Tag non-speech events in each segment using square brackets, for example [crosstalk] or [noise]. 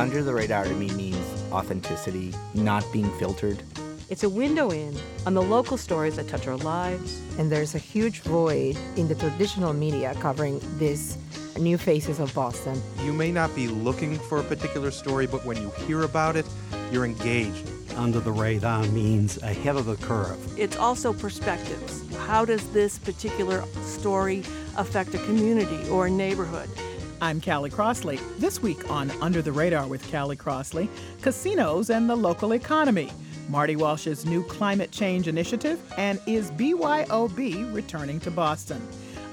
Under the radar to me means authenticity, not being filtered. It's a window in on the local stories that touch our lives. And there's a huge void in the traditional media covering these new faces of Boston. You may not be looking for a particular story, but when you hear about it, you're engaged. Under the radar means ahead of the curve. It's also perspectives. How does this particular story affect a community or a neighborhood? I'm Callie Crossley. This week on Under the Radar with Callie Crossley, casinos and the local economy. Marty Walsh's new climate change initiative, and is BYOB returning to Boston?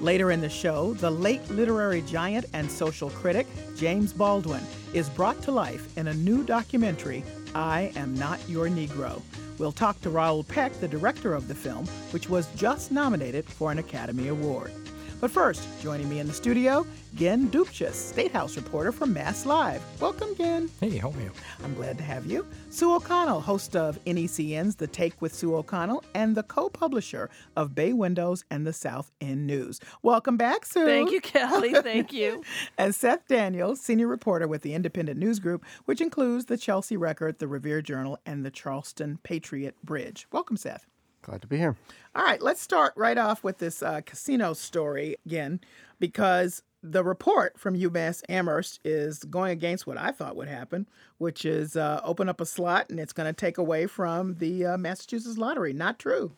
Later in the show, the late literary giant and social critic James Baldwin is brought to life in a new documentary, I Am Not Your Negro. We'll talk to Raoul Peck, the director of the film, which was just nominated for an Academy Award. But first, joining me in the studio, Gin Dumcius, State House reporter from Mass Live. Welcome, Gen. Hey, how are you? I'm glad to have you. Sue O'Connell, host of NECN's The Take with Sue O'Connell and the co publisher of Bay Windows and the South End News. Welcome back, Sue. Thank you, Callie. [laughs] Thank you. and Seth Daniels, senior reporter with the Independent News Group, which includes the Chelsea Record, the Revere Journal, and the Charlestown Patriot Bridge. Welcome, Seth. Glad to be here. All right, let's start right off with this uh, casino story again, because the report from UMass Amherst is going against what I thought would happen, which is uh, open up a slot and it's going to take away from the uh, Massachusetts lottery. Not true.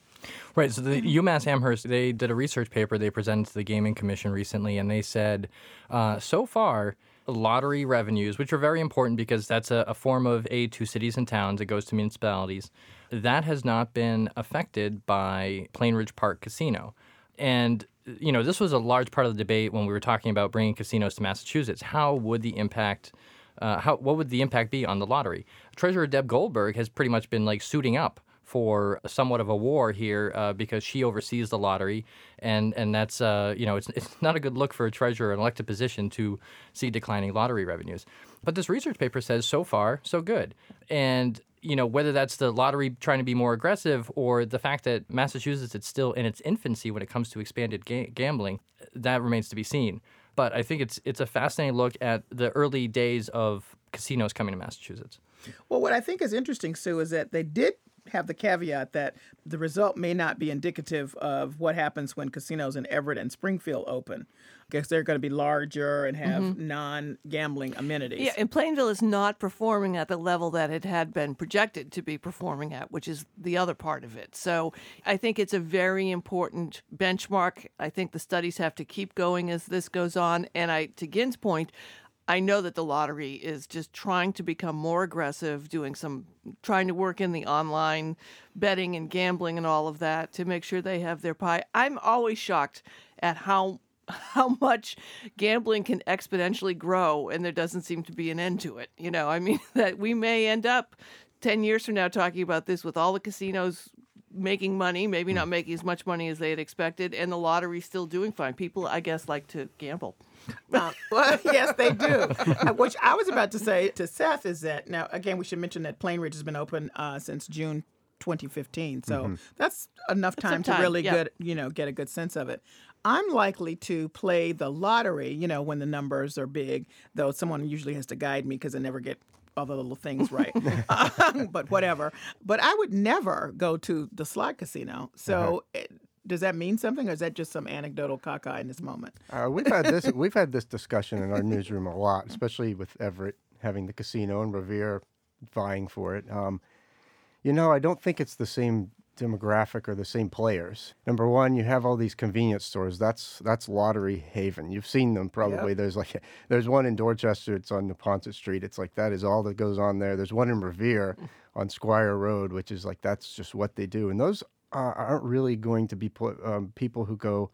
Right. So the UMass Amherst they did a research paper they presented to the Gaming Commission recently, and they said uh, so far lottery revenues, which are very important because that's a, a form of aid to cities and towns. It goes to municipalities that has not been affected by Plainridge Park Casino. And you know, this was a large part of the debate when we were talking about bringing casinos to Massachusetts. How would the impact uh, how what would the impact be on the lottery? Treasurer Deb Goldberg has pretty much been like suiting up for somewhat of a war here uh, because she oversees the lottery, and and that's uh, you know it's [laughs] it's not a good look for a treasurer in elected position to see declining lottery revenues. But this research paper says so far so good, and you know, whether that's the lottery trying to be more aggressive or the fact that Massachusetts is still in its infancy when it comes to expanded ga- gambling, that remains to be seen. But I think it's it's a fascinating look at the early days of casinos coming to Massachusetts. Well, what I think is interesting, Sue, is that they did have the caveat that the result may not be indicative of what happens when casinos in Everett and Springfield open because they're going to be larger and have mm-hmm. non-gambling amenities. Yeah, and Plainville is not performing at the level that it had been projected to be performing at, which is the other part of it. So I think it's a very important benchmark. I think the studies have to keep going as this goes on. And I, to Gin's point, I know that the lottery is just trying to become more aggressive, doing some, trying to work in the online betting and gambling and all of that to make sure they have their pie. I'm always shocked at how [laughs] how much gambling can exponentially grow and there doesn't seem to be an end to it. You know, I mean [laughs] that we may end up 10 years from now talking about this with all the casinos making money, maybe hmm. not making as much money as they had expected, and the lottery still doing fine. People, I guess, like to gamble. Uh, well, [laughs] yes, they do. Uh, which I was about to say to Seth is that now again we should mention that Plainridge has been open uh, since June 2015, so mm-hmm. that's enough time, time, to really yep. good you know get a good sense of it. I'm likely to play the lottery, you know, when the numbers are big, though someone usually has to guide me because I never get all the little things right. um, [laughs] [laughs] but whatever. But I would never go to the slot casino. So. Uh-huh. It, does that mean something, or is that just some anecdotal caca in this moment? Uh, we've had this. [laughs] we've had this discussion in our newsroom a lot, especially with Everett having the casino and Revere vying for it. Um, you know, I don't think it's the same demographic or the same players. Number one, you have all these convenience stores. That's that's lottery haven. You've seen them probably. Yep. There's like there's one in Dorchester. It's on Neponset Street. It's like that is all that goes on there. There's one in Revere [laughs] on Squire Road, which is like that's just what they do. And those uh, aren't really going to be um, people who go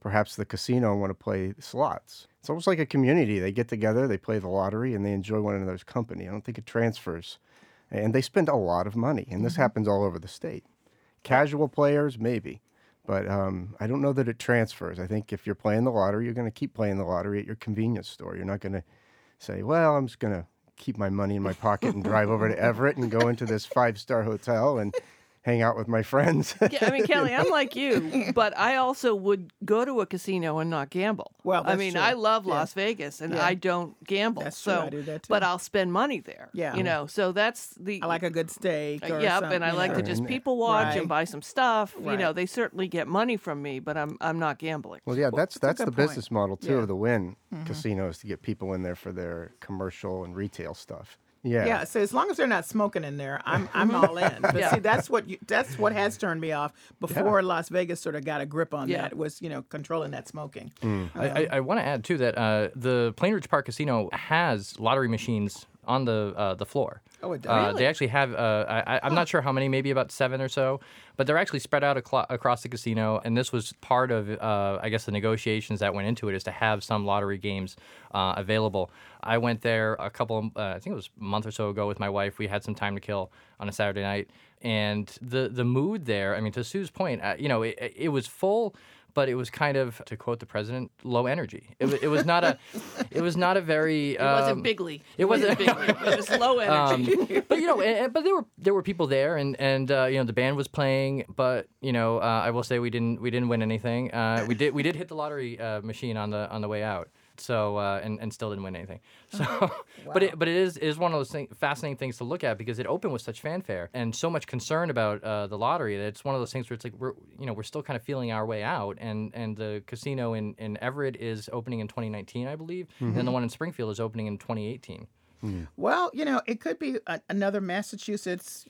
perhaps the casino and want to play slots. It's almost like a community. They get together, they play the lottery, and they enjoy one another's company. I don't think it transfers. And they spend a lot of money, and this mm-hmm. happens all over the state. Casual players, maybe, but um, I don't know that it transfers. I think if you're playing the lottery, you're going to keep playing the lottery at your convenience store. You're not going to say, well, I'm just going to keep my money in my pocket and drive over to Everett and go into this five star hotel and hang out with my friends. [laughs] Yeah, I mean, Callie, I'm like you, [laughs] but I also would go to a casino and not gamble. Well, I mean, true. I love Yeah. Las Vegas, and Yeah. I don't gamble. That's true. so, I do that, but. I'll spend money there. Yeah. you know, so that's the. I like a good steak. Uh, Or yep, something, and I like know. to just people watch Right. and buy some stuff. You know, they certainly get money from me, but I'm I'm not gambling. Well, yeah, that's that's good the point. business model too Yeah. Mm-hmm. of the Wynn casinos to get people in there for their commercial and retail stuff. Yeah. Yeah, so as long as they're not smoking in there, I'm [laughs] I'm all in. But Yeah. see, that's what you, that's what has turned me off. Before Las Vegas sort of got a grip on Yeah. that was you know controlling that smoking. I, I, I want to add too that uh, the Plainridge Park Casino has lottery machines on the uh, the floor. Oh, it? Uh, Really? They actually have. Uh, I, I- I'm not sure how many, maybe about seven or so, but they're actually spread out aclo- across the casino. And this was part of, uh, I guess, the negotiations that went into it is to have some lottery games uh, available. I went there a couple, uh, I think it was a month or so ago with my wife. We had some time to kill on a Saturday night, and the the mood there. I mean, to Sue's point, uh, you know, it, it was full. But it was kind of, to quote the president, low energy. It was, it was not a, it was not a very. [laughs] It wasn't um, bigly. it wasn't- bigly. It was low [laughs] energy. um, [laughs] but you know, and, and- but there were there were people there, and and uh, you know the band was playing. But you know, uh, I will say we didn't we didn't win anything. Uh, we did we did hit the lottery uh, machine on the on the way out. So uh, and and still didn't win anything. So, [laughs] but it but it is it is one of those thing, fascinating things to look at because it opened with such fanfare and so much concern about uh, the lottery that it's one of those things where it's like we're you know we're still kind of feeling our way out. And and the casino in in Everett is opening in 2019, I believe, and the one in Springfield is opening in 2018. Well, you know, it could be a, another Massachusetts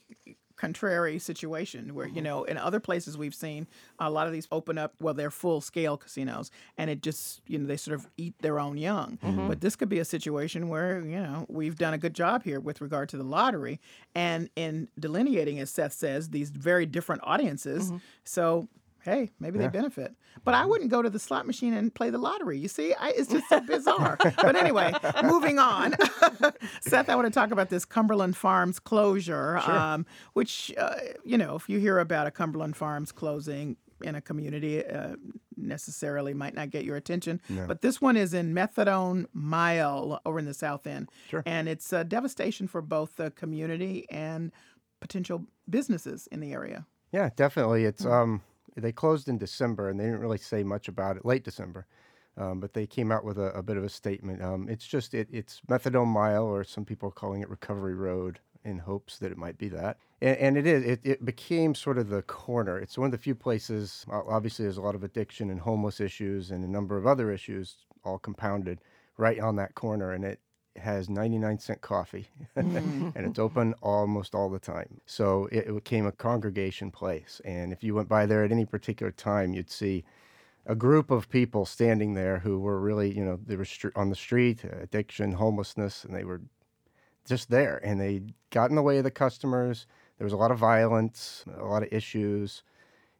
contrary situation where you mm-hmm. know in other places we've seen a lot of these open up well they're full scale casinos and it just you know they sort of eat their own young. Mm-hmm. But this could be a situation where you know we've done a good job here with regard to the lottery and in delineating as seth says these very different audiences. Mm-hmm. So hey maybe they benefit. But i wouldn't go to the slot machine and play the lottery you see? I, it's just so [laughs] bizarre. But anyway moving on. [laughs] Seth i want to talk about this cumberland farms closure um, which uh, you know if you hear about a cumberland farms closing in a community uh, necessarily might not get your attention but this one is in methadone mile over in the south end. And it's a devastation for both the community and potential businesses in the area. Yeah, definitely. It's um they closed in December and they didn't really say much about it. Late December, um, but they came out with a, a bit of a statement. Um, it's just it, it's methadone mile, or some people are calling it recovery road, in hopes that it might be that. And, and it is. It, it became sort of the corner. It's one of the few places. Obviously, there's a lot of addiction and homeless issues and a number of other issues, all compounded right on that corner, and it has 99 cent coffee [laughs] mm. and it's open almost all the time. So it, it became a congregation place. And if you went by there at any particular time, you'd see a group of people standing there who were really, you know, they were on the street, addiction, homelessness, and they were just there. And they got in the way of the customers. There was a lot of violence, a lot of issues,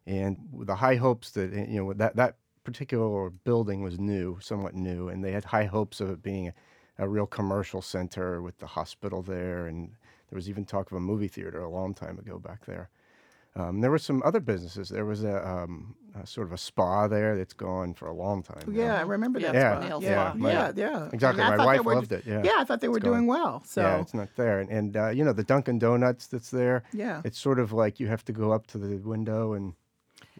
and the high hopes that you know that that particular building was new, somewhat new, and they had high hopes of it being a, a real commercial center with the hospital there, and there was even talk of a movie theater a long time ago back there. Um, there were some other businesses. There was a, um, a sort of a spa there that's gone for a long time. now. Yeah, I remember that. Yeah, spot. nail yeah, spa. yeah, Yeah. yeah. Exactly. I My thought they wife were- loved it, yeah. yeah, I thought they were gone. doing well. So yeah, it's not there. And, and uh, you know, the Dunkin' Donuts that's there, Yeah. it's sort of like you have to go up to the window and,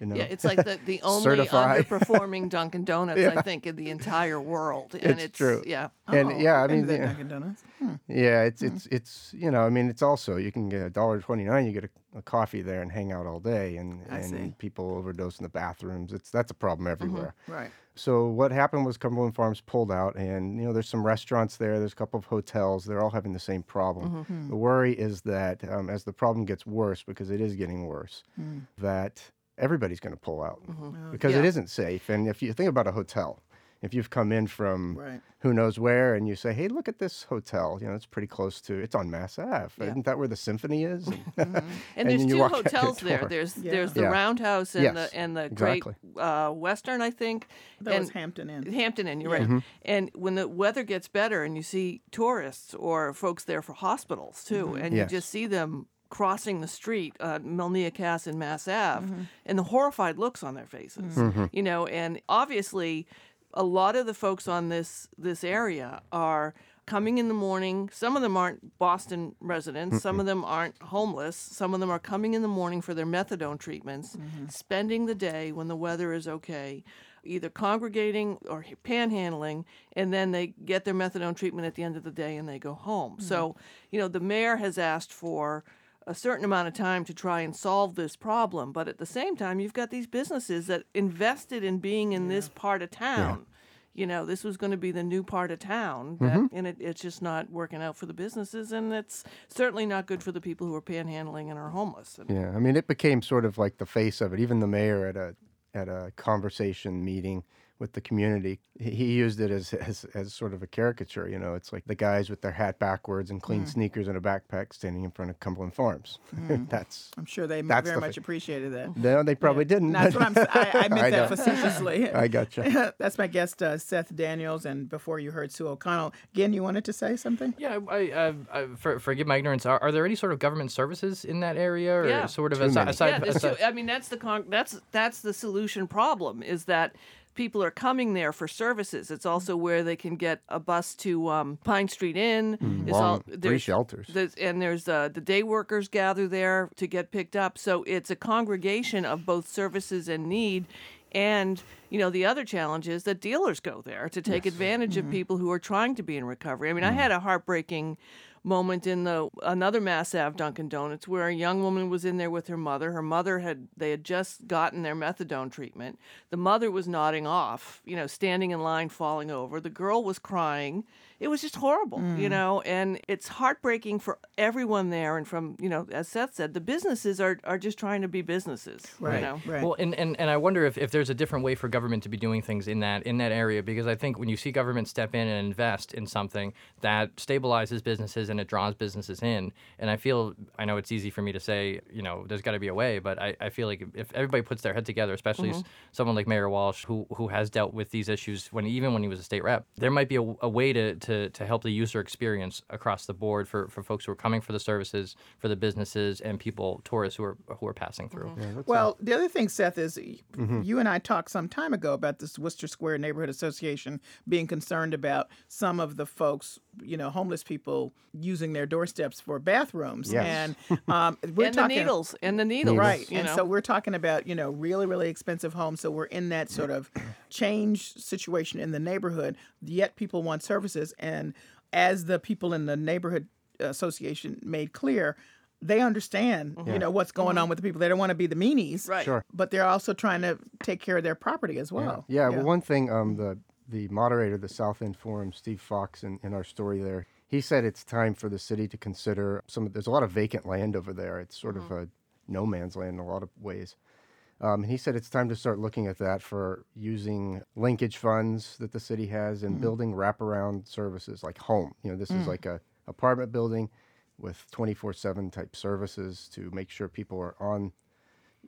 you know, Yeah, it's like the, the [laughs] only underperforming Dunkin' [laughs] Donuts, I think, in the entire world. And It's it's, true. Yeah. and Oh, yeah, I mean, to that yeah. Dunkin' Donuts. Hmm. Yeah, it's it's it's you know, I mean, it's also you can get a dollar twenty nine. You get a, a coffee there and hang out all day, and I and see. Mm-hmm. people overdose in the bathrooms. It's that's a problem everywhere. Right. So what happened was Cumberland Farms pulled out, and you know, there's some restaurants there. There's a couple of hotels. They're all having the same problem. Hmm. The worry is that um, as the problem gets worse, because it is getting worse, Hmm. that everybody's going to pull out Mm-hmm. because it Yeah. isn't safe. And if you think about a hotel, if you've come in from Right. who knows where and you say, hey, look at this hotel, you know, it's pretty close to, it's on Mass Ave. Yeah. Isn't that where the symphony is? [laughs] And, And, there's then two walk out hotels there. There's Yeah. there's the Yeah. Roundhouse and Yes, the and the exactly. Great uh, Western, I think. That and was Hampton Inn. Hampton Inn, you're Yeah. right. And when the weather gets better and you see tourists or folks there for hospitals too, and Yes. you just see them crossing the street, uh, Melnea Cass and Mass Ave, Mm-hmm. and the horrified looks on their faces, you know, and obviously a lot of the folks on this this area are coming in the morning. Some of them aren't Boston residents. Some of them aren't homeless. Some of them are coming in the morning for their methadone treatments, spending the day when the weather is okay, either congregating or panhandling, and then they get their methadone treatment at the end of the day and they go home. So, you know, the mayor has asked for a certain amount of time to try and solve this problem, but at the same time, you've got these businesses that invested in being in this part of town. You know, this was going to be the new part of town, that, mm-hmm. and it, it's just not working out for the businesses, and it's certainly not good for the people who are panhandling and are homeless. And, Yeah, I mean, it became sort of like the face of it. Even the mayor at a at a conversation meeting with the community, he, he used it as, as as sort of a caricature. You know, it's like the guys with their hat backwards and clean sneakers and a backpack standing in front of Cumberland Farms. [laughs] That's I'm sure they That's very the much thing. appreciated that. no, they probably didn't. That's what I'm. I [laughs] meant I that know. facetiously. [laughs] I gotcha. That's my guest, uh, Seth Daniels, and before you heard Sue O'Connell. Again, you wanted to say something? Yeah, I, I, I for, forgive my ignorance. Are, are there any sort of government services in that area, or Yeah. sort of Too aside? many. aside, yeah, aside two- I mean that's the con- that's that's the solution problem is that people are coming there for services. It's also where they can get a bus to um, Pine Street Inn. It's long- free there's- shelters. There's, and there's uh, the day workers gather there to get picked up. So it's a congregation of both services and need. And you know the other challenge is that dealers go there to take advantage of people who are trying to be in recovery. I mean, I had a heartbreaking moment in the another Mass Ave Dunkin' Donuts where a young woman was in there with her mother. Her mother had they had just gotten their methadone treatment. The mother was nodding off, you know, standing in line, falling over. The girl was crying. It was just horrible, you mm. know, and it's heartbreaking for everyone there. And from you know, as Seth said, the businesses are are just trying to be businesses, Right. You know? Right. Well, and, and, and I wonder if, if there's a different way for government to be doing things in that in that area because I think when you see government step in and invest in something that stabilizes businesses and it draws businesses in, and I feel I know it's easy for me to say you know there's got to be a way, but I, I feel like if everybody puts their head together, especially s- someone like Mayor Walsh who who has dealt with these issues when even when he was a state rep, there might be a, a way to, to to help the user experience across the board for, for folks who are coming for the services, for the businesses, and people tourists who are who are passing through. Well, the other thing, Seth, is Mm-hmm. you and I talked some time ago about this Worcester Square Neighborhood Association being concerned about some of the folks, you know, homeless people using their doorsteps for bathrooms. Yes. And [laughs] um, we're and talking the needles and the needles, Right. You and know? so we're talking about, you know, really, really expensive homes. So we're in that sort of change situation in the neighborhood, yet people want services. And as the people in the neighborhood association made clear, they understand, you know, what's going on mm-hmm. with the people. They don't want to be the meanies. Right. Sure. But they're also trying to take care of their property as well. Yeah, well, one thing, um, mm-hmm. the the moderator of the South End Forum, Steve Fox, in, in our story there, he said it's time for the city to consider some. Of there's a lot of vacant land over there. It's sort of mm-hmm. a no man's land in a lot of ways. Um, and he said it's time to start looking at that for using linkage funds that the city has and building wraparound services like home. You know, this is like a apartment building with 24/7 type services to make sure people are on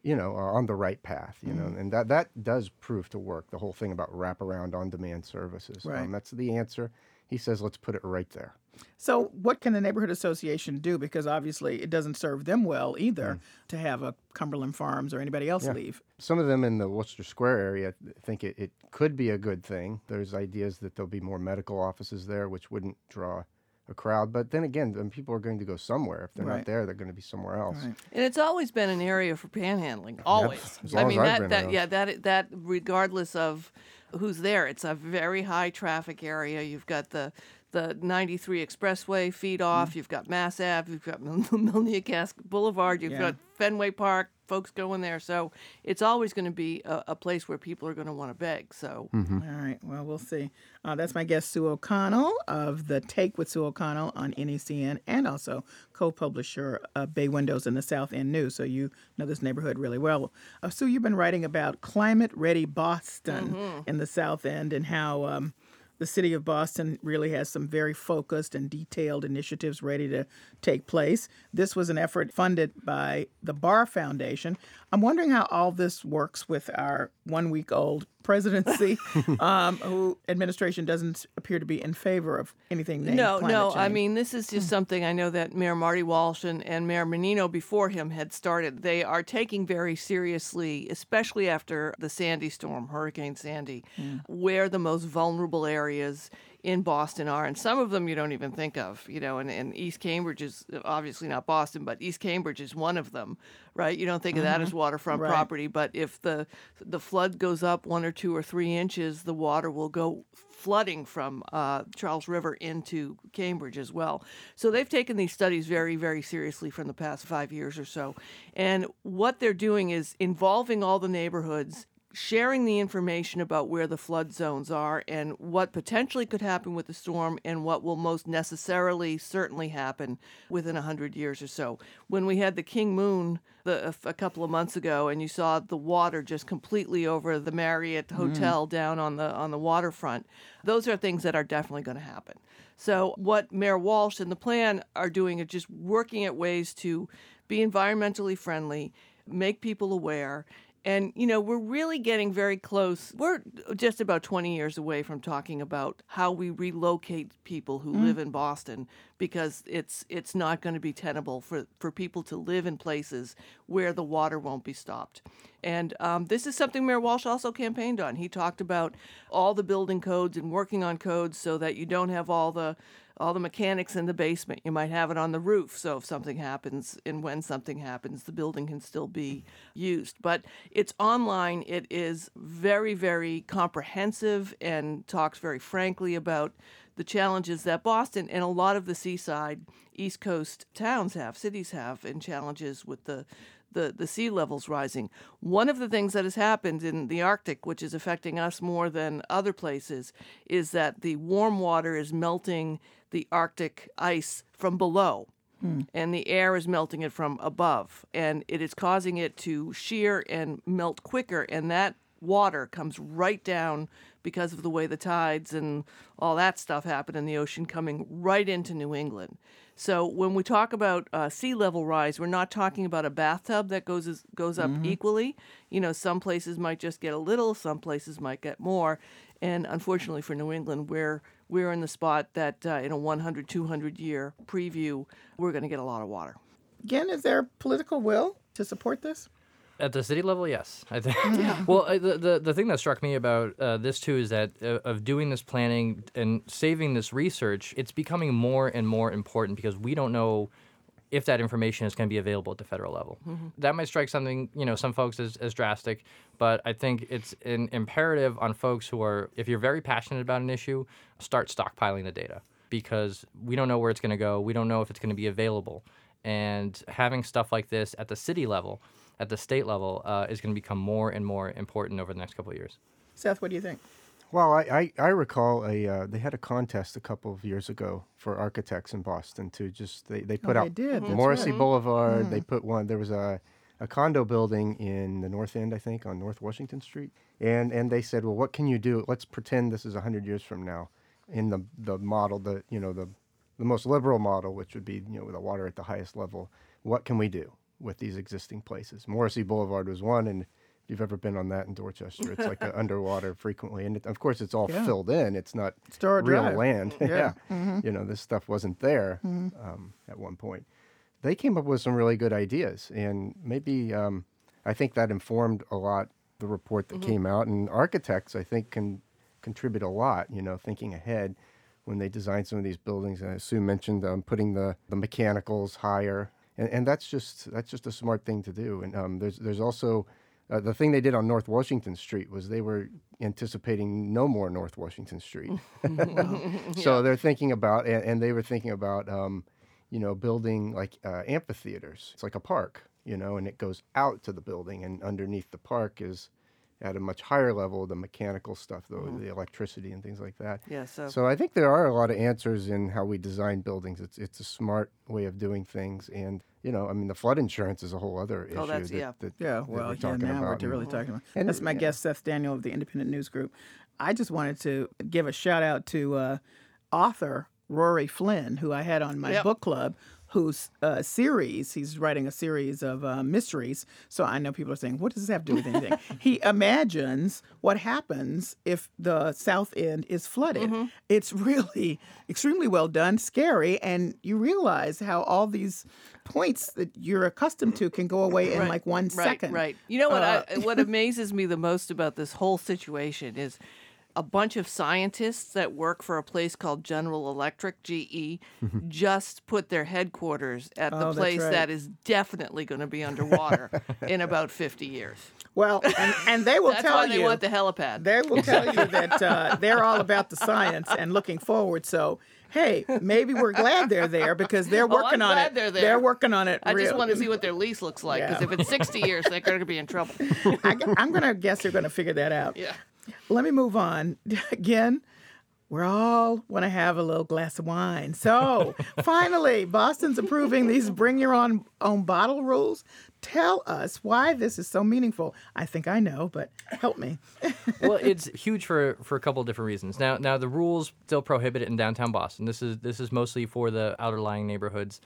you know, are on the right path, you know, and that that does prove to work. The whole thing about wraparound on-demand services, Right. um, that's the answer. He says, let's put it right there. So, what can the neighborhood association do? Because obviously, it doesn't serve them well either mm. to have a Cumberland Farms or anybody else leave. Some of them in the Worcester Square area think it, it could be a good thing. There's ideas that there'll be more medical offices there, which wouldn't draw a crowd. But then again, then people are going to go somewhere. If they're Right. not there, they're going to be somewhere else. Right. And it's always been an area for panhandling. Always. as I long mean I've that been that around. yeah that that regardless of who's there, it's a very high traffic area. You've got the the 93 expressway feed off. Mm. You've got Mass Ave. You've got [laughs] Melnea Cass Boulevard. You've Yeah. got Fenway Park. Folks going there, so it's always going to be a, a place where people are going to want to beg. So Mm-hmm. All right. Well, we'll see. Uh, that's my guest, Sue O'Connell of The Take with Sue O'Connell on NECN and also co publisher of Bay Windows in the South End News. So you know this neighborhood really well. Uh, Sue, you've been writing about climate ready Boston in the South End and how. Um, the city of Boston really has some very focused and detailed initiatives ready to take place. This was an effort funded by the Barr Foundation. I'm wondering how all this works with our one week old presidency, [laughs] um, who administration doesn't appear to be in favor of anything named no, no. I mean, this is just something I know that Mayor Marty Walsh and, and Mayor Menino before him had started. They are taking very seriously, especially after the Sandy storm, Hurricane Sandy, where the most vulnerable areas in Boston are, and some of them you don't even think of, you know, and, and East Cambridge is obviously not Boston, but East Cambridge is one of them, right? You don't think of that as waterfront Right. property, but if the the flood goes up one or two or three inches, the water will go flooding from uh, Charles River into Cambridge as well. So they've taken these studies very, very seriously from the past five years or so, and what they're doing is involving all the neighborhoods sharing the information about where the flood zones are and what potentially could happen with the storm and what will most necessarily certainly happen within 100 years or so. When we had the King Moon the, a, a couple of months ago and you saw the water just completely over the Marriott mm. Hotel down on the on the waterfront, those are things that are definitely going to happen. So what Mayor Walsh and the plan are doing is just working at ways to be environmentally friendly, make people aware, and, you know, we're really getting very close. We're just about 20 years away from talking about how we relocate people who live in Boston because it's it's not going to be tenable for, for people to live in places where the water won't be stopped. And um, this is something Mayor Walsh also campaigned on. He talked about all the building codes and working on codes so that you don't have all the all the mechanics in the basement. You might have it on the roof, so if something happens and when something happens, the building can still be used. But it's online. It is very, very comprehensive and talks very frankly about the challenges that Boston and a lot of the seaside East Coast towns have, cities have, and challenges with the the, the sea levels rising. One of the things that has happened in the Arctic, which is affecting us more than other places, is that the warm water is melting the Arctic ice from below. Hmm. And the air is melting it from above, and it is causing it to shear and melt quicker. And that water comes right down because of the way the tides and all that stuff happen in the ocean, coming right into New England. So when we talk about uh, sea level rise, we're not talking about a bathtub that goes as, goes up equally. You know, some places might just get a little, some places might get more. And unfortunately for New England, we're we're in the spot that uh, in a 100, 200 year preview, we're going to get a lot of water. Again, is there political will to support this? At the city level, yes, I think. [laughs] Yeah. well, the, the the thing that struck me about uh, this too is that uh, of doing this planning and saving this research, it's becoming more and more important because we don't know if that information is going to be available at the federal level. That might strike something, you know, some folks as, as drastic, but I think it's an imperative on folks who are, if you're very passionate about an issue, start stockpiling the data because we don't know where it's going to go. We don't know if it's going to be available. And having stuff like this at the city level, at the state level, uh, is going to become more and more important over the next couple of years. Seth, what do you think? Well, I, I, I recall a uh, they had a contest a couple of years ago for architects in Boston to just they, they put Oh, out they did, that's Morrissey right. Boulevard. They put one. There was a a condo building in the North End, I think, on North Washington Street, and and they said, well, what can you do? Let's pretend this is hundred years from now, in the the model, the you know the the most liberal model, which would be you know with the water at the highest level. What can we do with these existing places? Morrissey Boulevard was one, and if you've ever been on that in Dorchester, it's like [laughs] underwater frequently, and it, of course it's all Yeah. filled in. It's not Star real Drive. land. [laughs] Yeah. Mm-hmm. you know this stuff wasn't there um, at one point. They came up with some really good ideas, and maybe um, I think that informed a lot the report that came out. And architects, I think, can contribute a lot. You know, thinking ahead when they design some of these buildings. And Sue mentioned um, putting the, the mechanicals higher, and, and that's just that's just a smart thing to do. And um, there's there's also uh, the thing they did on North Washington Street was they were anticipating no more North Washington Street. [laughs] [laughs] so they're thinking about, and, and they were thinking about, um, you know, building like uh, amphitheaters. It's like a park, you know, and it goes out to the building, and underneath the park is at a much higher level the mechanical stuff, though, the electricity and things like that. Yeah, so- so I think there are a lot of answers in how we design buildings. It's it's a smart way of doing things, and you know, I mean, the flood insurance is a whole other issue. Oh, that's- that, yeah. that- Yeah, that well, we're yeah, talking now about. we're and- really talking about. and- That's my yeah. guest, Seth Daniel of the Independent News Group. I just wanted to give a shout out to uh, author Rory Flynn, who I had on my Yep. book club, whose uh, series, he's writing a series of uh, mysteries. So I know people are saying, what does this have to do with anything? [laughs] he imagines what happens if the South End is flooded. Mm-hmm. It's really [laughs] extremely well done, scary, and you realize how all these points that you're accustomed to can go away in Right, like one right, second. Right. You know what? Uh, I, what [laughs] amazes me the most about this whole situation is a bunch of scientists that work for a place called General Electric, GE, [laughs] just put their headquarters at Oh, the that's place right. that is definitely going to be underwater [laughs] in about 50 years. Well, and, and they will [laughs] That's tell why you they want the helipad. They will tell you that uh, they're all about the science and looking forward. So, hey, maybe we're glad they're there because they're Oh, working on glad it. they're there. working on it. I just want to see what their lease looks like because Yeah. if it's 60 years, they're going to be in trouble. I, I'm going to guess they're going to figure that out. Yeah. Let me move on. [laughs] Again, we're all want to have a little glass of wine. So, [laughs] finally, Boston's approving these bring your own own bottle rules. Tell us why this is so meaningful. I think I know, but help me. [laughs] well, it's huge for for a couple of different reasons. Now, now the rules still prohibit it in downtown Boston. This is this is mostly for the outer lying neighborhoods,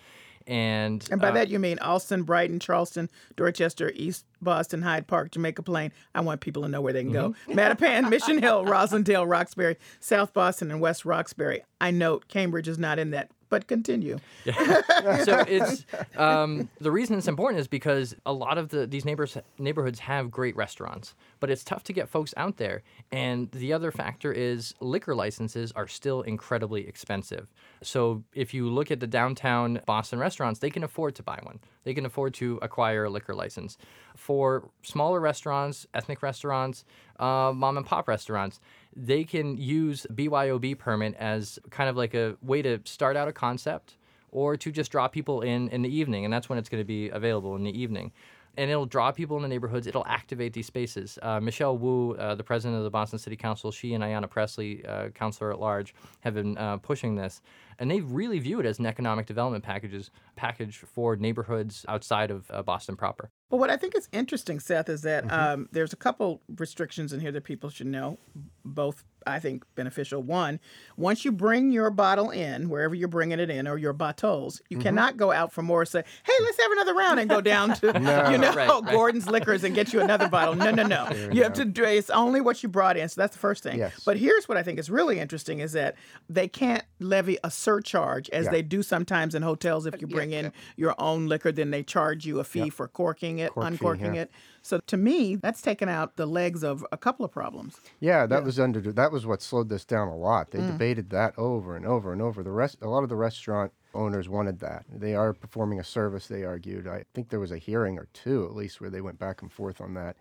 and And by uh, that you mean Allston, Brighton, Charlestown, Dorchester, East Boston, Hyde Park, Jamaica Plain. I want people to know where they can go. [laughs] Mattapan, Mission Hill, Roslindale, Roxbury, South Boston, and West Roxbury. I note Cambridge is not in that, but continue. [laughs] so it's um, the reason it's important is because a lot of the these neighbors neighborhoods have great restaurants, but it's tough to get folks out there. And the other factor is liquor licenses are still incredibly expensive. So if you look at the downtown Boston restaurants, they can afford to buy one. They can afford to acquire a liquor license. For smaller restaurants, ethnic restaurants, uh, mom and pop restaurants, they can use BYOB permit as kind of like a way to start out a concept or to just draw people in in the evening, and that's when it's going to be available in the evening. And it'll draw people in the neighborhoods. It'll activate these spaces. Uh, Michelle Wu, uh, the president of the Boston City Council, she and Ayanna Pressley, uh, councilor at large, have been uh, pushing this, and they really view it as an economic development packages package for neighborhoods outside of uh, Boston proper. But what I think is interesting, Seth, is that um, there's a couple restrictions in here that people should know. Both, I think, beneficial. One, once you bring your bottle in, wherever you're bringing it in, or your bottles, you cannot go out for more. Say, hey, let's have another round, and go down to [laughs] you know Right, right. Gordon's Liquors and get you another bottle. No, no, no. [laughs] You have to. do It's only what you brought in. So that's the first thing. Yes. But here's what I think is really interesting: is that they can't levy a surcharge as Yeah. they do sometimes in hotels. If uh, you bring in your own liquor, then they charge you a fee for corking it, Cork fee, uncorking yeah. it. So to me, that's taken out the legs of a couple of problems. Yeah, that was under that was what slowed this down a lot. They Mm. debated that over and over and over. The rest a lot of the restaurant owners wanted that. They are performing a service, they argued. I think there was a hearing or two at least where they went back and forth on that.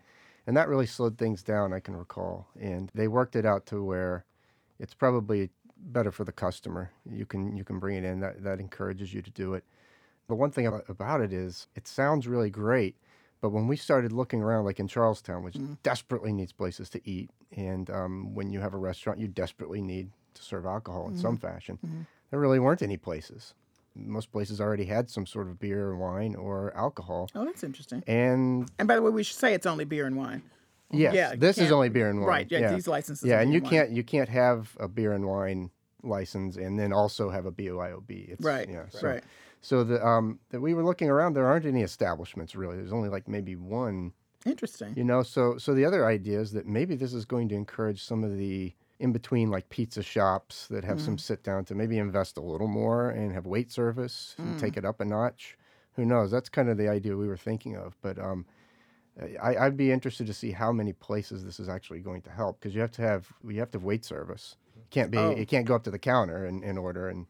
And that really slowed things down, I can recall. And they worked it out to where it's probably better for the customer. You can you can bring it in. That that encourages you to do it. But one thing about it is it sounds really great, but when we started looking around, like in Charlestown, which mm. desperately needs places to eat, and um, when you have a restaurant, you desperately need to serve alcohol in some mm-hmm. fashion. Mm-hmm. There really weren't any places. Most places already had some sort of beer or wine or alcohol. Oh, that's interesting. And And by the way, we should say it's only beer and wine. yes, Yeah, this is only beer and wine. right, yeah, these licenses Yeah, are and beer you and wine. can't you can't have a beer and wine license and then also have a BYOB. It's, Right, Yeah, so, right. So the um that we were looking around, there aren't any establishments really. There's only like maybe one Interesting. You know, so so the other idea is that maybe this is going to encourage some of the in between like pizza shops that have Mm. some sit down to maybe invest a little more and have wait service and Mm. take it up a notch. Who knows? That's kind of the idea we were thinking of. But um, I, I'd be interested to see how many places this is actually going to help because you have to have you have to have wait service. It can't be Oh. you can't go up to the counter and, and order and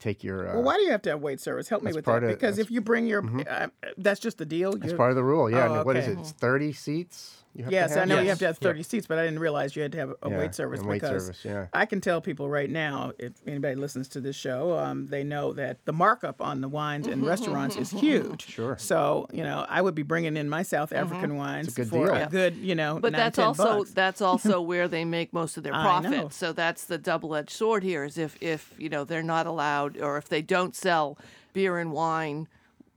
take your. Uh, well, why do you have to have wait service? Help me with that. of- because if you bring your, uh, that's just the deal. That's part of the rule. Yeah. Oh, and What is it? It's thirty seats. You have to Yes, I know you have to have Yes. 30 seats, but I didn't realize you had to have a Yeah, wait service wait because service, yeah. I can tell people right now, if anybody listens to this show, um, they know that the markup on the wines in mm-hmm. restaurants is mm-hmm. huge. Sure. So, you know, I would be bringing in my South mm-hmm. African wines good for deal. a good, you know, But nine, that's 10 also bucks. that's [laughs] also where they make most of their I profit. So that's the double-edged sword here. Is if if you know they're not allowed or if they don't sell beer and wine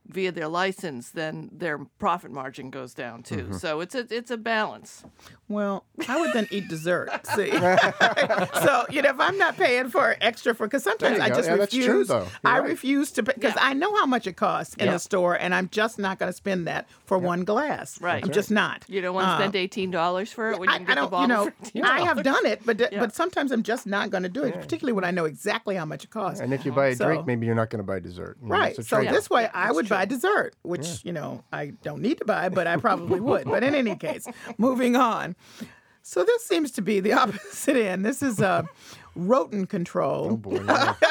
via their license, then their profit margin goes down too. Mm-hmm. So it's a it's a balance. Well, I would then eat dessert. [laughs] See, so you know, if I'm not paying for extra for, because sometimes I go. just Yeah, that's true, refuse. though. I right. refuse to pay because I know how much it costs in Yeah. the store, and I'm just not going to spend that for one glass. Right. I'm just not. You don't want to Uh, spend eighteen dollars for it when you I, can I get the don't, bottle you know, for $10. I have done it, but Yeah. but sometimes I'm just not going to do it, particularly when I know exactly how much it costs. And if you buy a So- drink, maybe you're not going to buy dessert. you Right. it's a So trade-off. this way, I would buy dessert, which you know I don't need to buy, but I probably would. But in any case, [laughs] moving on. So this seems to be the [laughs] opposite end. This is uh, rodent control. Oh boy. yeah. [laughs]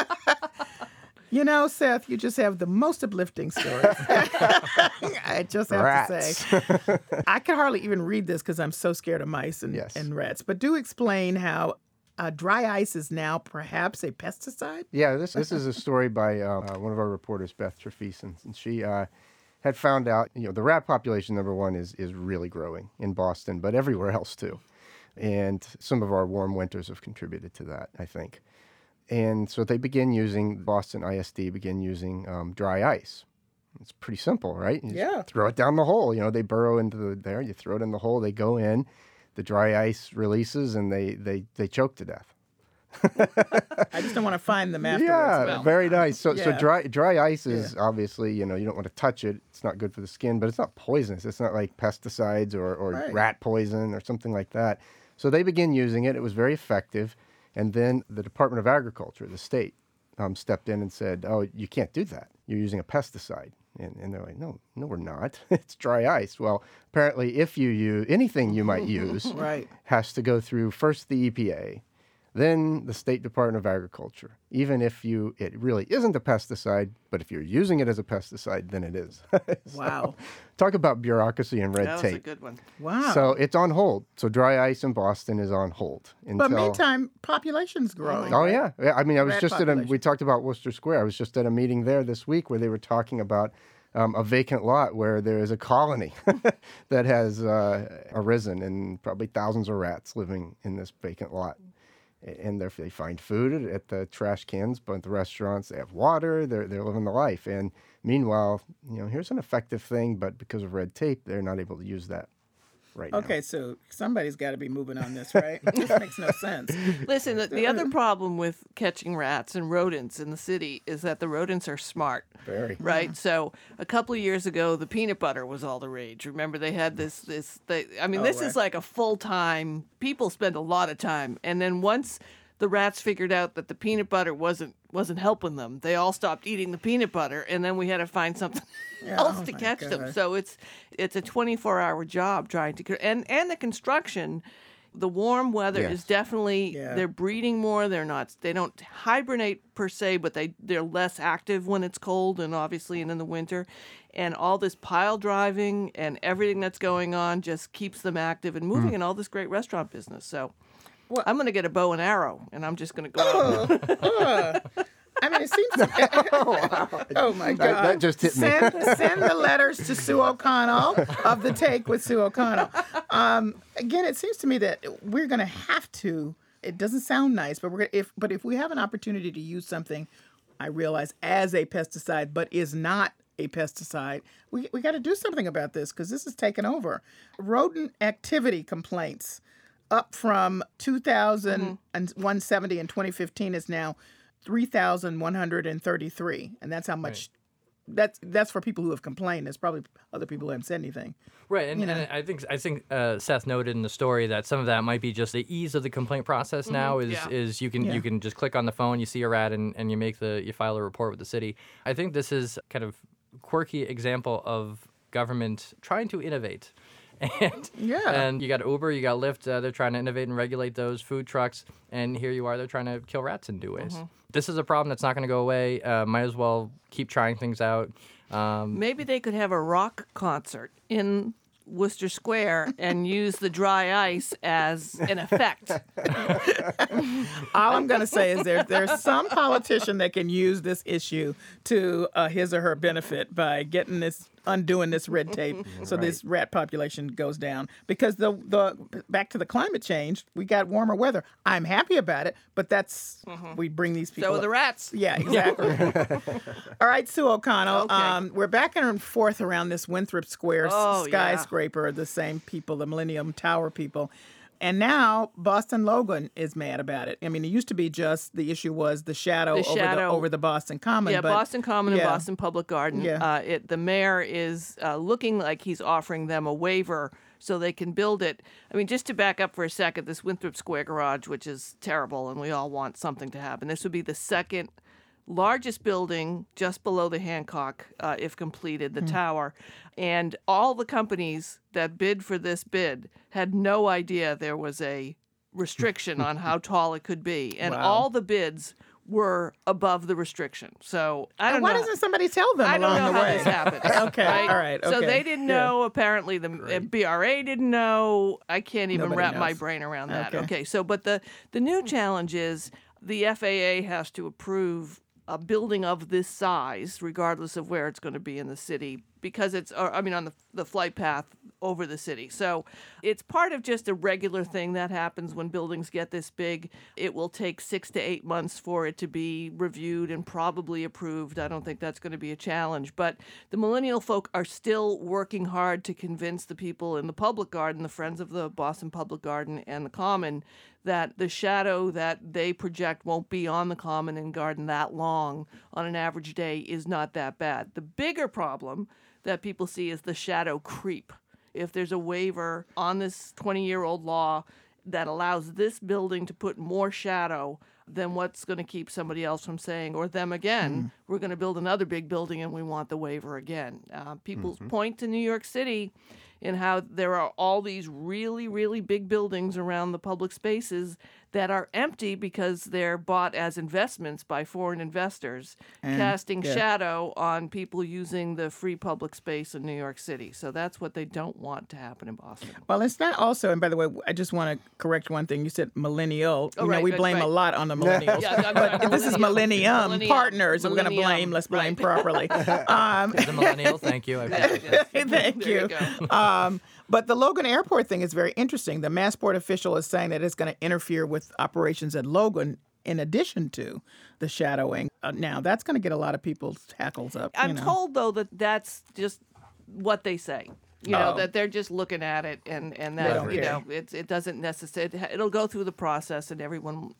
You know, Seth, you just have the most uplifting stories. I just have Rats. to say, I can hardly even read this because I'm so scared of mice and, Yes. and rats. But do explain how uh, dry ice is now perhaps a pesticide. Yeah, this this is a [laughs] story by uh, uh, one of our reporters, Beth Treffeisen, and she uh, had found out. You know, the rat population number one is is really growing in Boston, but everywhere [laughs] else too, and some of our warm winters have contributed to that, I think. And so they begin using Boston ISD begin using um, dry ice. It's pretty simple, right? You Yeah. Throw it down the hole. You know, they burrow into the there. You throw it in the hole. They go in. The dry ice releases, and they they they choke to death. I just don't want to find them afterwards. Yeah, Well, very nice. So, so dry dry ice is obviously you know you don't want to touch it. It's not good for the skin, but it's not poisonous. It's not like pesticides or, or Right. rat poison or something like that. So they begin using it. It was very effective, and then the Department of Agriculture, the state, um, stepped in and said, "Oh, you can't do that. You're using a pesticide." And, and they're like, "No, no, we're not. [laughs] it's dry ice." Well, apparently, if you use anything you might [laughs] use, Right. has to go through first the EPA, then the State Department of Agriculture. Even if you it really isn't a pesticide, but if you're using it as a pesticide, then it is. [laughs] So, Wow. talk about bureaucracy and red That was a tape. good one. Wow. So it's on hold. So dry ice in Boston is on hold until. but meantime, population's growing. Oh yeah, yeah. I mean, I was Rat just at a. We talked about Worcester Square. I was just at a meeting there this week where they were talking about um, a vacant lot where there is a colony [laughs] that has uh, arisen, and probably thousands of rats living in this vacant lot. And they find food at the trash cans, but at the restaurants they have water. They're they're living the life. And meanwhile, you know, here's an effective thing, but because of red tape, they're not able to use that right now. Okay, so somebody's got to be moving on this, right? [laughs] this makes no sense. Listen, the, the other problem with catching rats and rodents in the city is that the rodents are smart. Very. Right. So a couple of years ago, the peanut butter was all the rage. Remember, they had this this. They, I mean, Oh, this right. is like a full time. People spend a lot of time, and then once the rats figured out that the peanut butter wasn't wasn't helping them, they all stopped eating the peanut butter, and then we had to find something [laughs] else oh to my catch them. So it's it's a 24 hour job trying to and and the construction. The warm weather is definitely Yeah. they're breeding more. They're not they don't hibernate per se, but they they're less active when it's cold and obviously and in the winter. And all this pile driving and everything that's going on just keeps them active and moving hmm. in all this great restaurant business. So I'm going to get a bow and arrow and I'm just going to go out. [laughs] I mean, it seems. [laughs] oh my God! That- that just hit me. send, [laughs] send the letters to Sue O'Connell of the Take with Sue O'Connell. Um, again, it seems to me that we're going to have to. It doesn't sound nice, but we're gonna, if but if we have an opportunity to use something, I realize as a pesticide, but is not a pesticide, we we got to do something about this because this is taking over. Rodent activity complaints up from 2,170 in 2015 is now 3,133. And that's how much. That's that's for people who have complained. There's probably other people who haven't said anything. Right, and, you know. and I think I think uh, Seth noted in the story that some of that might be just the ease of the complaint process now is yeah. is you can Mm-hmm. Yeah. you can just click on the phone, you see a rat, and, and you make the you file a report with the city. I think this is kind of quirky example of government trying to innovate. And, [laughs] Yeah. and you got Uber, you got Lyft. Uh, they're trying to innovate and regulate those food trucks, and here you are, they're trying to kill rats in new ways. This is a problem that's not going to go away. Uh, might as well keep trying things out. Um, Maybe they could have a rock concert in Worcester Square and [laughs] use the dry ice as an effect. [laughs] All I'm going to say is there there's some politician that can use this issue to uh, his or her benefit by getting this undoing this red [laughs] tape so this rat population goes down because the the back to the climate change we got warmer weather i'm happy about it but that's we bring these people So are the rats. yeah, [laughs] exactly. [laughs] All right, Sue O'Connell. Okay. Um, we're back and forth around this Winthrop Square s- Oh, yeah. skyscraper, the same people, the Millennium Tower people. And now Boston Logan is mad about it. I mean, it used to be just the issue was the shadow, The over, the, over the Boston Common. Yeah, Boston Common and. Boston Public Garden. Yeah. Uh, it, the mayor is uh, looking like he's offering them a waiver so they can build it. I mean, just to back up for a second, this Winthrop Square garage, which is terrible, and we all want something to happen. This would be the second largest building just below the Hancock, uh, if completed, the tower. And all the companies that bid for this bid had no idea there was a restriction on how [laughs] tall it could be. And Wow. all the bids were above the restriction. So I don't And why know. doesn't somebody tell them I don't know the how way? this happened. [laughs] Okay, right? all right, So they didn't yeah. know. Apparently, the uh, BRA didn't know. I can't even Nobody wrap my brain around that. Okay. Okay. So, but the the new challenge is the FAA has to approve a building of this size, regardless of where it's going to be in the city, because it's. Or, I mean, on the the flight path over the city. So it's part of just a regular thing that happens when buildings get this big. It will take six to eight months for it to be reviewed and probably approved. I don't think that's going to be a challenge. But the millennial folk are still working hard to convince the people in the public garden, the Friends of the Boston Public Garden and the Common, that the shadow that they project won't be on the Common and Garden that long on an average day is not that bad. The bigger problem that people see is the shadow creep if there's a waiver on this 20 year old law that allows this building to put more shadow, then what's going to keep somebody else from saying, or them again, we're going to build another big building and we want the waiver again? Uh, people point to New York City in how there are all these really, really big buildings around the public spaces that are empty because they're bought as investments by foreign investors, casting yeah. shadow on people using the free public space in New York City. So that's what they don't want to happen in Boston. Well, it's not also, and by the way, I just want to correct one thing. You said millennial. Oh, you know, right, we right, blame a lot on the millennials. Yeah, I'm but this is millennium. millennium, Millennium. partners. We're going to blame. Let's blame right. properly. [laughs] Um, As a millennial, thank you. I appreciate [laughs] it. Thank There you you. go. um, but the Logan Airport thing is very interesting. The Massport official is saying that it's going to interfere with operations at Logan in addition to the shadowing. Uh, now, that's going to get a lot of people's hackles up. I'm know. told though that that's just what they say. You know Oh. that they're just looking at it, and and that you care. know it it doesn't necessarily it'll go through the process, and everyone.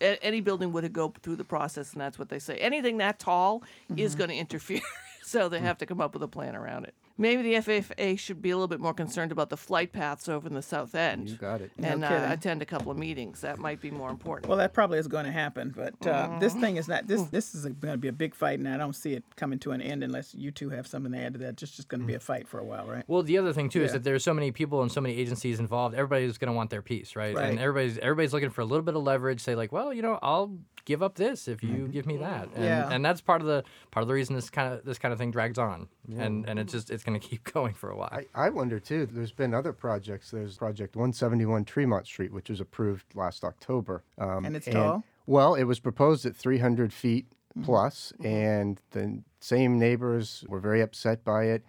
Any building would go through the process, and that's what they say. Anything that tall is Mm-hmm. going to interfere, [laughs] so they have to come up with a plan around it. Maybe the FAA should be a little bit more concerned about the flight paths over in the south end. You got it. And No uh, kidding. attend a couple of meetings. That might be more important. Well, that probably is going to happen, but uh, this thing is not. This this is going to be a big fight, and I don't see it coming to an end unless you two have something to add to that. Just just going to be a fight for a while, right? Well, the other thing too is Yeah. that there's so many people and so many agencies involved. Everybody's going to want their piece, right? Right. And everybody's everybody's looking for a little bit of leverage. Say like, well, you know, I'll give up this if you give me that. And, Yeah. and that's part of the part of the reason this kind of this kind of thing drags on, and and it's just it's going to keep [laughs] going for a while. I, I wonder too. There's been other projects. There's Project 171 Tremont Street, which was approved last October. Um, And it's tall? Well, it was proposed at 300 feet Mm-hmm. plus, and the same neighbors were very upset by it.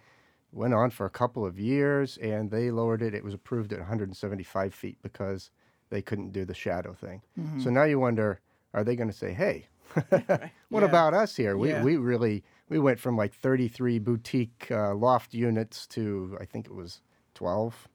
Went on for a couple of years, and they lowered it. It was approved at 175 feet because they couldn't do the shadow thing. Mm-hmm. So now you wonder, are they going to say, "Hey, [laughs] what Yeah. about us here? We Yeah. we really we went from like 33 boutique uh, loft units to I think it was 12.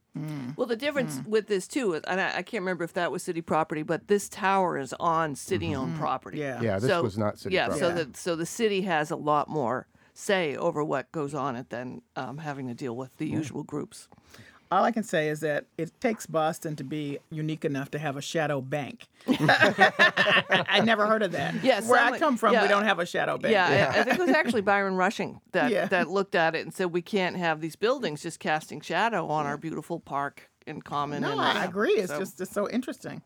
Well, the difference with this too, and I, I can't remember if that was city property, but this tower is on city-owned property. Yeah. Yeah, this So- was not city yeah, property. so the so the city has a lot more say over what goes on it than um, having to deal with the usual groups. All I can say is that it takes Boston to be unique enough to have a shadow bank. [laughs] I never heard of that. Yeah, where I come from, yeah. we don't have a shadow bank. Yeah, I, I think it was actually [laughs] Byron Rushing that Yeah. that looked at it and said we can't have these buildings just casting shadow on our beautiful park and common. No, and, I yeah, agree. It's so- just it's so interesting.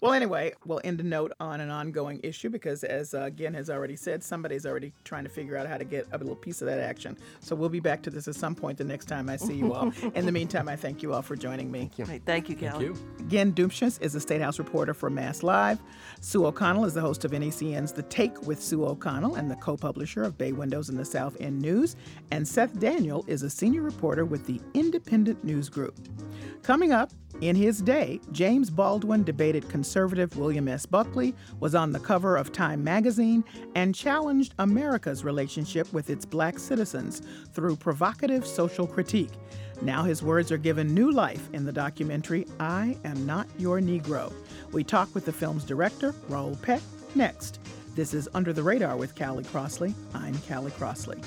Well, anyway, we'll end a note on an ongoing issue because, as uh, Gin has already said, somebody's already trying to figure out how to get a little piece of that action. So we'll be back to this at some point the next time I see you all. [laughs] In the meantime, I thank you all for joining me. Right, thank you, Callie. you. Gin Dumcius is a State House reporter for Mass Live. Sue O'Connell is the host of NECN's The Take with Sue O'Connell and the co publisher of Bay Windows in the South End News. And Seth Daniel is a senior reporter with the Independent News Group. Coming up, in his day, James Baldwin debated conservative William F. Buckley, was on the cover of Time magazine, and challenged America's relationship with its black citizens through provocative social critique. Now his words are given new life in the documentary I Am Not Your Negro. We talk with the film's director, Raoul Peck, next. This is Under the Radar with Callie Crossley. I'm Callie Crossley.